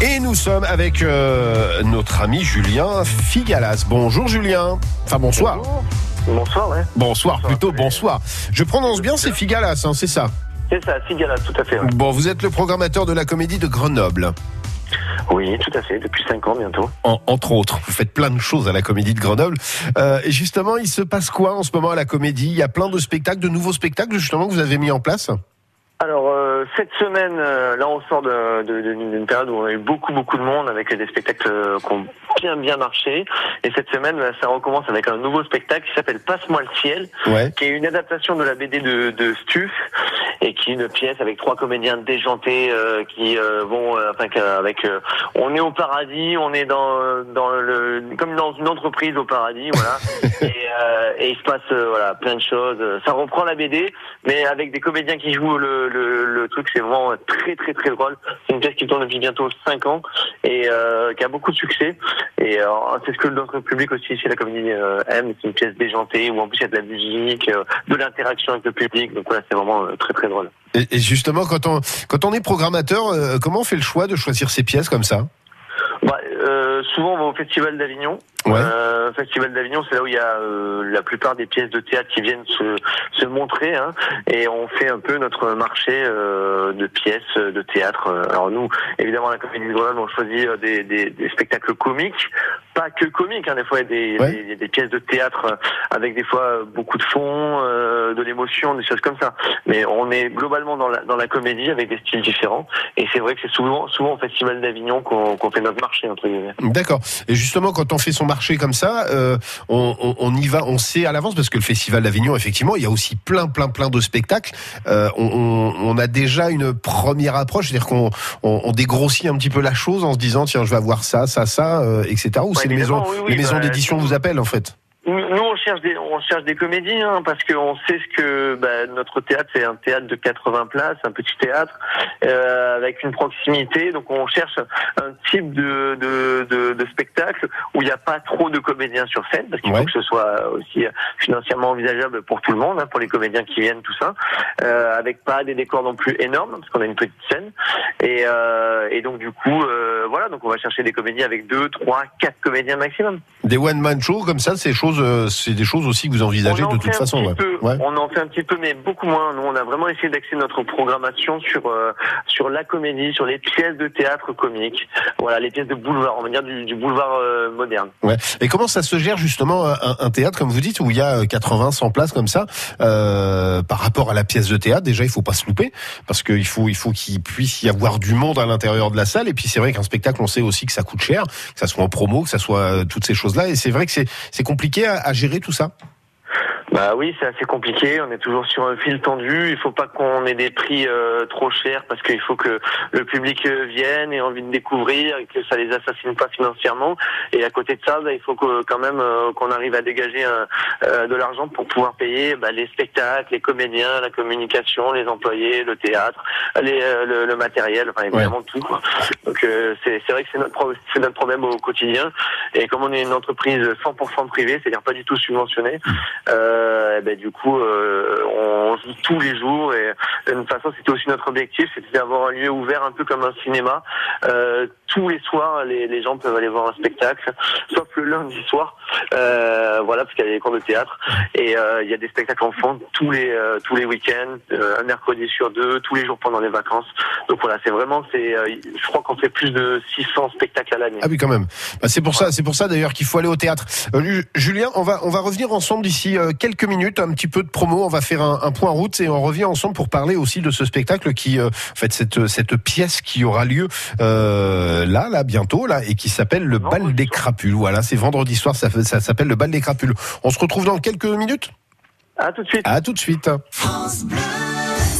Et nous sommes avec euh, notre ami Julien Figalas. Bonjour Julien. Enfin bonsoir. Bonsoir, ouais. Bonsoir, plutôt bonsoir. Je prononce bien, c'est Figalas, hein, c'est ça C'est ça, Figalas, tout à fait. ouais. Bon, vous êtes le programmateur de la comédie de Grenoble. Oui, tout à fait, depuis 5 ans bientôt. En- entre autres, vous faites plein de choses à la comédie de Grenoble. Euh, et justement, il se passe quoi en ce moment à la comédie? Il y a plein de spectacles, de nouveaux spectacles justement que vous avez mis en place? Alors, euh, cette semaine, euh, là, on sort de- de- de- d'une période où on a eu beaucoup, beaucoup de monde avec des spectacles euh, qui ont bien, bien marché. Et cette semaine, là, ça recommence avec un nouveau spectacle qui s'appelle Passe-moi le ciel, Ouais. qui est une adaptation de la BD de, de Stuff et qui est une pièce avec trois comédiens déjantés euh, qui euh, vont, euh, enfin, avec, euh, on est au paradis, on est dans, dans le, comme dans une entreprise au paradis, voilà. et, euh, et il se passe, voilà, plein de choses. Ça reprend la BD, mais avec des comédiens qui jouent le, le, le truc, c'est vraiment très, très, très drôle. C'est une pièce qui tourne depuis bientôt cinq ans et euh, qui a beaucoup de succès. Et euh, c'est ce que notre public aussi chez la comédie euh, aime. C'est une pièce déjantée où en plus il y a de la musique, euh, de l'interaction avec le public. Donc voilà, c'est vraiment euh, très très drôle. Et, et justement, quand on, quand on est programmateur, euh, comment on fait le choix de choisir ces pièces comme ça? Bah, euh, souvent on va au Festival d'Avignon. Ouais. Euh, Festival d'Avignon, c'est là où il y a euh, la plupart des pièces de théâtre qui viennent se, se montrer, hein, et on fait un peu notre marché euh, de pièces de théâtre. Alors nous, évidemment, à la Comédie de Grenoble, on choisit des, des, des spectacles comiques, pas que comiques, hein, des fois il y a des, Ouais. des, des pièces de théâtre avec des fois beaucoup de fond, de l'émotion, des choses comme ça. Mais on est globalement dans la, dans la comédie avec des styles différents, et c'est vrai que c'est souvent, souvent au Festival d'Avignon qu'on qu'on fait notre marché entre guillemets. D'accord. Et justement, quand on fait son marché comme ça, euh, on, on- on y va, on sait à l'avance parce que le Festival d'Avignon, effectivement, il y a aussi plein, plein, plein de spectacles. Euh, on, a déjà une première approche, c'est-à-dire qu'on on, dégrossit un petit peu la chose en se disant tiens, je vais avoir ça, ça, ça, euh, etc. Ou c'est les maisons, oui, oui, les maisons bah, d'édition vous appellent en fait. Nous, cherche des, on cherche des comédies, hein, parce qu'on sait ce que bah, notre théâtre, c'est un théâtre de 80 places, un petit théâtre euh, avec une proximité. Donc, on cherche un type de, de, de, de spectacle où il n'y a pas trop de comédiens sur scène, parce qu'il Ouais. faut que ce soit aussi financièrement envisageable pour tout le monde, hein, pour les comédiens qui viennent, tout ça, euh, avec pas des décors non plus énormes, parce qu'on a une petite scène. Et, euh, et donc, du coup, voilà, donc on va chercher des comédies avec deux, trois, quatre comédiens maximum. Des one man shows comme ça, c'est choses, c'est des choses aussi que vous envisagez en de toute façon. ouais. peu. Ouais. On en fait un petit peu, mais beaucoup moins. Nous, on a vraiment essayé d'axer notre programmation sur euh, sur la comédie, sur les pièces de théâtre comique. Voilà, les pièces de boulevard, on va dire du, du boulevard euh, moderne. Ouais. Et comment ça se gère justement un, un théâtre, comme vous dites, où il y a 80, 100 places comme ça, euh, par rapport à la pièce de théâtre? Déjà, il faut pas se louper, parce qu'il faut, il faut qu'il puisse y avoir du monde à l'intérieur de la salle. Et puis, c'est vrai qu'un spectacle, on sait aussi que ça coûte cher, que ça soit en promo, que ça soit euh, toutes ces choses-là. Et c'est vrai que c'est, c'est compliqué à, à gérer tout ça. Bah oui, c'est assez compliqué. On est toujours sur un fil tendu. Il faut pas qu'on ait des prix euh, trop chers parce qu'il faut que le public euh, vienne et ait envie de découvrir et que ça les assassine pas financièrement. Et à côté de ça, bah, il faut que, quand même euh, qu'on arrive à dégager euh, de l'argent pour pouvoir payer bah, les spectacles, les comédiens, la communication, les employés, le théâtre, les, euh, le, le matériel, enfin évidemment tout. quoi. Donc euh, c'est vrai que c'est notre notre problème au quotidien. Et comme on est une entreprise 100% privée, c'est-à-dire pas du tout subventionnée. Euh, eh ben, du coup, euh, on joue tous les jours et de toute façon, c'était aussi notre objectif, c'était d'avoir un lieu ouvert un peu comme un cinéma. Euh, tous les soirs, les, les gens peuvent aller voir un spectacle, sauf le lundi soir, euh, voilà, parce qu'il y a des cours de théâtre et euh, il y a des spectacles en fond tous les euh, tous les week-ends, euh, un mercredi sur deux, tous les jours pendant les vacances. Donc voilà, c'est vraiment, c'est, euh, je crois qu'on fait plus de 600 spectacles à l'année. Ah oui, quand même. Bah, c'est pour ça, c'est pour ça d'ailleurs qu'il faut aller au théâtre. Euh, Ju- Julien, on va, on va revenir ensemble d'ici euh, quelques minutes, un petit peu de promo. On va faire un, un point route et on revient ensemble pour parler aussi de ce spectacle qui, euh, en fait, cette, cette pièce qui aura lieu euh, là, là, bientôt, là, et qui s'appelle le bal des soir. crapules. Voilà, c'est vendredi soir, ça, s'appelle le bal des crapules. On se retrouve dans quelques minutes? À tout de suite. À tout de suite.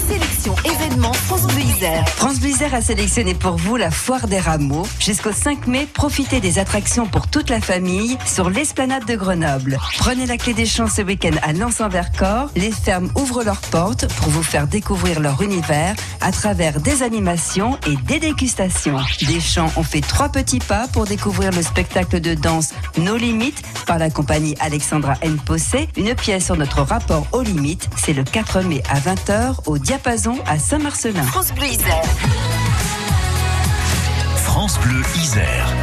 Sélection événement France Bleu Isère. France Bleu Isère a sélectionné pour vous la Foire des Rameaux. Jusqu'au 5 mai, profitez des attractions pour toute la famille sur l'esplanade de Grenoble. Prenez la clé des champs ce week-end à Lens-en-Vercors. Les fermes ouvrent leurs portes pour vous faire découvrir leur univers à travers des animations et des dégustations. Des champs ont fait trois petits pas pour découvrir le spectacle de danse Nos Limites par la compagnie Alexandra N. Possé. Une pièce sur notre rapport aux limites. C'est le 4 mai à 20h au Diamant Diapason à Saint-Marcelin. France Bleu Isère. France Bleu Isère.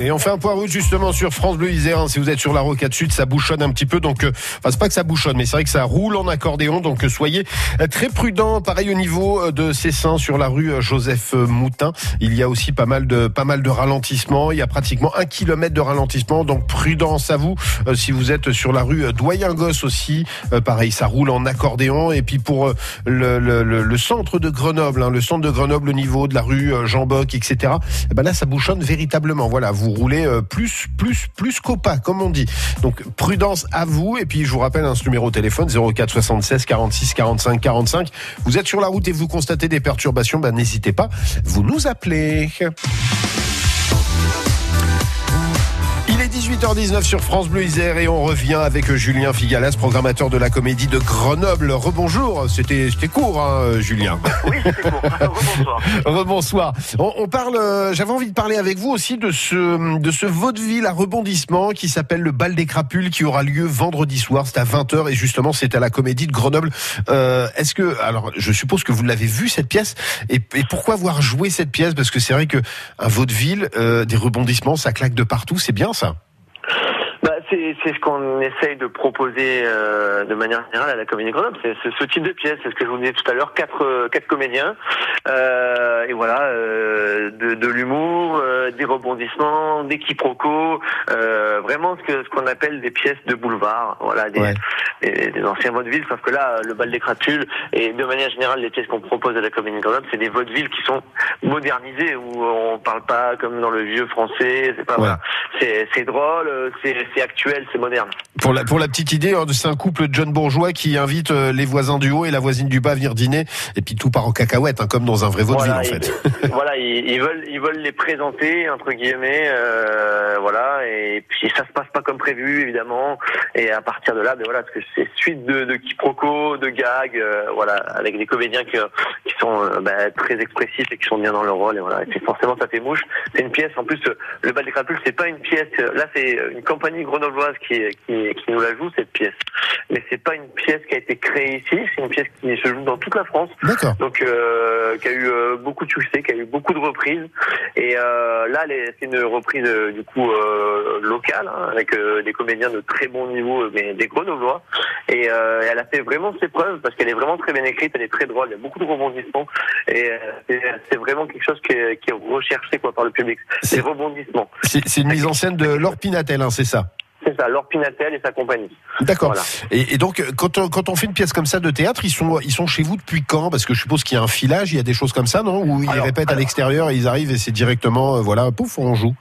Et on fait un point route justement sur France Bleu Isère. hein. Si vous êtes sur la rocade sud, ça bouchonne un petit peu. Donc, euh, enfin, c'est pas que ça bouchonne, mais c'est vrai que ça roule en accordéon. Donc, euh, soyez euh, très prudents. Pareil au niveau de Cessin sur la rue Joseph Moutin. Il y a aussi pas mal de pas mal de ralentissements. Il y a pratiquement un kilomètre de ralentissement. Donc, prudence à vous. Si vous êtes sur la rue euh, Doyen-Gosse aussi, pareil, ça roule en accordéon. Et puis pour le, le, le- le centre de Grenoble, hein, le centre de Grenoble au niveau de la rue Jean Boc, etc. Eh ben là, ça bouchonne véritablement. Voilà, roulez euh, plus, plus, plus qu'au pas, comme on dit. Donc prudence à vous. Et puis je vous rappelle un numéro de téléphone 04 76 46 45 45. Vous êtes sur la route et vous constatez des perturbations, ben n'hésitez pas, vous nous appelez. Il est 18h19 sur France Bleu Isère et on revient avec Julien Figalas, programmateur de la comédie de Grenoble. Rebonjour, c'était c'était court, hein, Julien. Oui, c'est court. Bonsoir. Rebonsoir. On, on parle. euh, J'avais envie de parler avec vous aussi de ce de ce vaudeville à rebondissement qui s'appelle le bal des crapules qui aura lieu vendredi soir. C'est à 20h et justement c'est à la Comédie de Grenoble. Euh, Est-ce que alors je suppose que vous l'avez vu cette pièce et, et pourquoi avoir joué cette pièce? Parce que c'est vrai que un vaudeville, euh, des rebondissements, ça claque de partout. C'est bien ça. C'est c'est ce qu'on essaye de proposer euh, de manière générale à la Comédie de Grenoble. C'est ce type de pièce. C'est ce que je vous disais tout à l'heure. Quatre euh, quatre comédiens euh, et voilà euh, de, de l'humour, euh, des rebondissements, des quiproquos. euh, vraiment ce que ce qu'on appelle des pièces de boulevard. Voilà des, Ouais. des, des anciens vaudevilles. Sauf que là, le bal des crapules et de manière générale les pièces qu'on propose à la Comédie de Grenoble, c'est des vaudevilles qui sont modernisés où on parle pas comme dans le vieux français. C'est pas Ouais. voilà. C'est c'est drôle, c'est c'est actuel, c'est moderne. Pour la, pour la petite idée, hein, c'est un couple John Bourgeois qui invite euh, les voisins du haut et la voisine du bas à venir dîner, et puis tout part en cacahuète, hein, comme dans un vrai vaudeville voilà, en fait. ils, voilà, ils, ils veulent ils veulent les présenter entre guillemets, euh, voilà, et puis ça se passe pas comme prévu évidemment, et à partir de là, ben voilà, parce que c'est suite de, de quiproquos, de gags, euh, voilà, avec des comédiens qui, qui sont euh, ben, très expressifs et qui sont bien dans leur rôle, et voilà, et puis forcément ça fait mouche. C'est une pièce, en plus euh, le bal des crapules, c'est pas une pièce, euh, là c'est une compagnie grenobloise qui, qui qui nous la joue cette pièce, mais c'est pas une pièce qui a été créée ici, c'est une pièce qui se joue dans toute la France D'accord. donc euh, qui a eu euh, beaucoup de succès, qui a eu beaucoup de reprises. Et euh, là, c'est une reprise du coup locale hein, avec des comédiens de très bon niveau, mais des grenoblois. Et elle a fait vraiment ses preuves parce qu'elle est vraiment très bien écrite, elle est très drôle, il y a beaucoup de rebondissements et c'est vraiment quelque chose qui est, qui est recherché quoi par le public. C'est- rebondissements, C'est c'est une mise en scène de Laure Pinatel, hein, c'est ça? C'est ça. Laure Pinatel et sa compagnie. D'accord. Voilà. Et, et donc, euh, quand on, quand on fait une pièce comme ça de théâtre, ils sont, ils sont chez vous depuis quand? Parce que je suppose qu'il y a un filage, il y a des choses comme ça, non? Ou ils Alors, répètent à l'extérieur et ils arrivent et c'est directement, euh, voilà, pouf, on joue.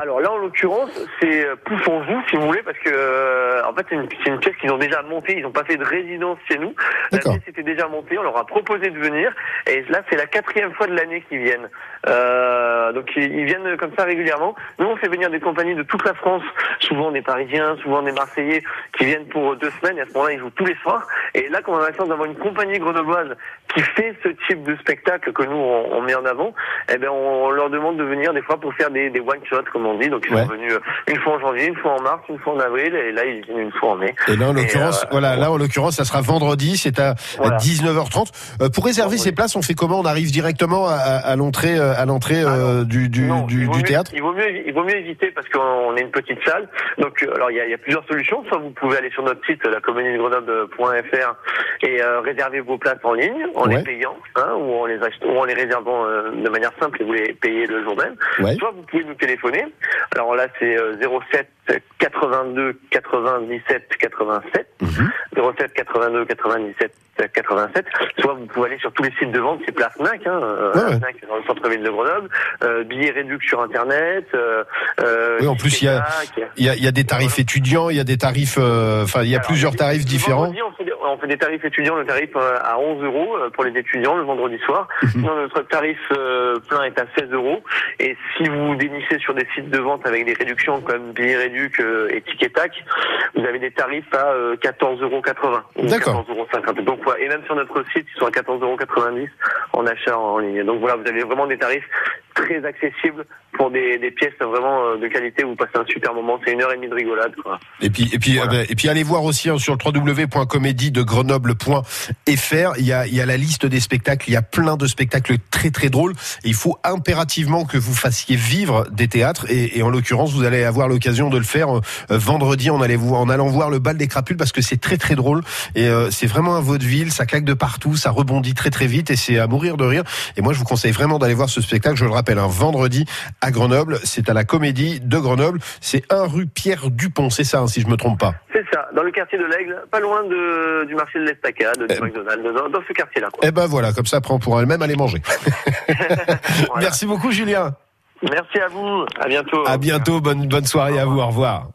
Alors là, en l'occurrence, c'est euh, Pouf on joue, si vous voulez, parce que euh, en fait, c'est une, pièce qu'ils ont déjà montée. Ils n'ont pas fait de résidence chez nous. La pièce était déjà montée. On leur a proposé de venir, et là, c'est la quatrième fois de l'année qu'ils viennent. Euh, donc ils, ils viennent comme ça régulièrement. Nous, on fait venir des compagnies de toute la France, souvent des Parisiens, souvent des Marseillais, qui viennent pour deux semaines. Et à ce moment-là, ils jouent tous les soirs. Et là, quand on a la chance d'avoir une compagnie grenobloise qui fait ce type de spectacle que nous on, on met en avant, eh ben on leur demande de venir des fois pour faire des, des one shots comme on dit. Donc ils Ouais. sont venus euh, une fois en janvier, une fois en mars, une fois en avril, et là ils viennent une fois en mai. Et là, en l'occurrence, euh, voilà, là, en l'occurrence, ça sera vendredi, c'est à, à Voilà. 19h30. Euh, pour réserver ces places, on fait comment? On arrive directement à, l'entrée, à l'entrée euh, du, du, Non, du, mieux- théâtre? Il vaut mieux, il vaut mieux éviter parce qu'on est une petite salle. Donc, alors il y a, il y a plusieurs solutions. Soit vous pouvez aller sur notre site, la grenoble.fr et euh, réserver vos places en ligne en Ouais. les payant, hein, ou en les achetant, ou en les réservant euh, de manière simple et vous les payez le jour même. Ouais. Soit vous pouvez nous téléphoner. Alors là, c'est euh, 07 82 97 87. Mhm. 07 82 97 87. Soit vous pouvez aller sur tous les sites de vente, c'est Place Fnac, hein, euh, Ouais, ouais. Fnac dans le centre-ville de Grenoble, euh, billets réduits sur Internet. Euh, euh, Oui, en plus, il y a- y a, y a des tarifs étudiants, il y a des tarifs, euh, enfin, il y a Alors, plusieurs tarifs différents. vendredi, on fait, des, on fait des tarifs étudiants, le tarif à 11 euros pour les étudiants le vendredi soir. Mhm. Sinon, notre tarif plein est à 16 euros. Et si vous dénichez sur des sites de vente avec des réductions comme Billets Réduc euh, et Tic et Tac, vous avez des tarifs à euh, 14,80 euros ou D'accord. 14,50 euros. Donc. Et même sur notre site, ils sont à 14,90 euros en achat en ligne. Donc voilà, vous avez vraiment des tarifs très accessible pour des, des pièces vraiment euh, de qualité. Vous passez un super moment. C'est une heure et demie de rigolade. Quoi. Et puis, et puis, Voilà. euh, et puis, allez voir aussi hein, sur le www.comédie de Grenoble.fr. Il y a, il y a la liste des spectacles. Il y a plein de spectacles très très drôles. Et il faut impérativement que vous fassiez vivre des théâtres. Et, et en l'occurrence, vous allez avoir l'occasion de le faire euh, vendredi. En, allait vous, en allant voir le bal des crapules parce que c'est très très drôle. Et euh, c'est vraiment un vaudeville. Ça claque de partout. Ça rebondit très très vite. Et c'est à mourir de rire. Et moi, je vous conseille vraiment d'aller voir ce spectacle. Je le rappelle, un vendredi à Grenoble. C'est à la Comédie de Grenoble. C'est 1 rue Pierre Dupont. C'est ça, hein, si je me trompe pas. C'est ça, dans le quartier de l'Aigle, pas loin de, du marché de l'Estacade, du Eh. McDonald's, dans, dans ce quartier-là. Eh ben voilà, comme ça après on pourra elle-même aller manger. Voilà. Merci beaucoup Julien. Merci à vous. À bientôt. À bientôt, bonne bonne soirée à vous, au revoir.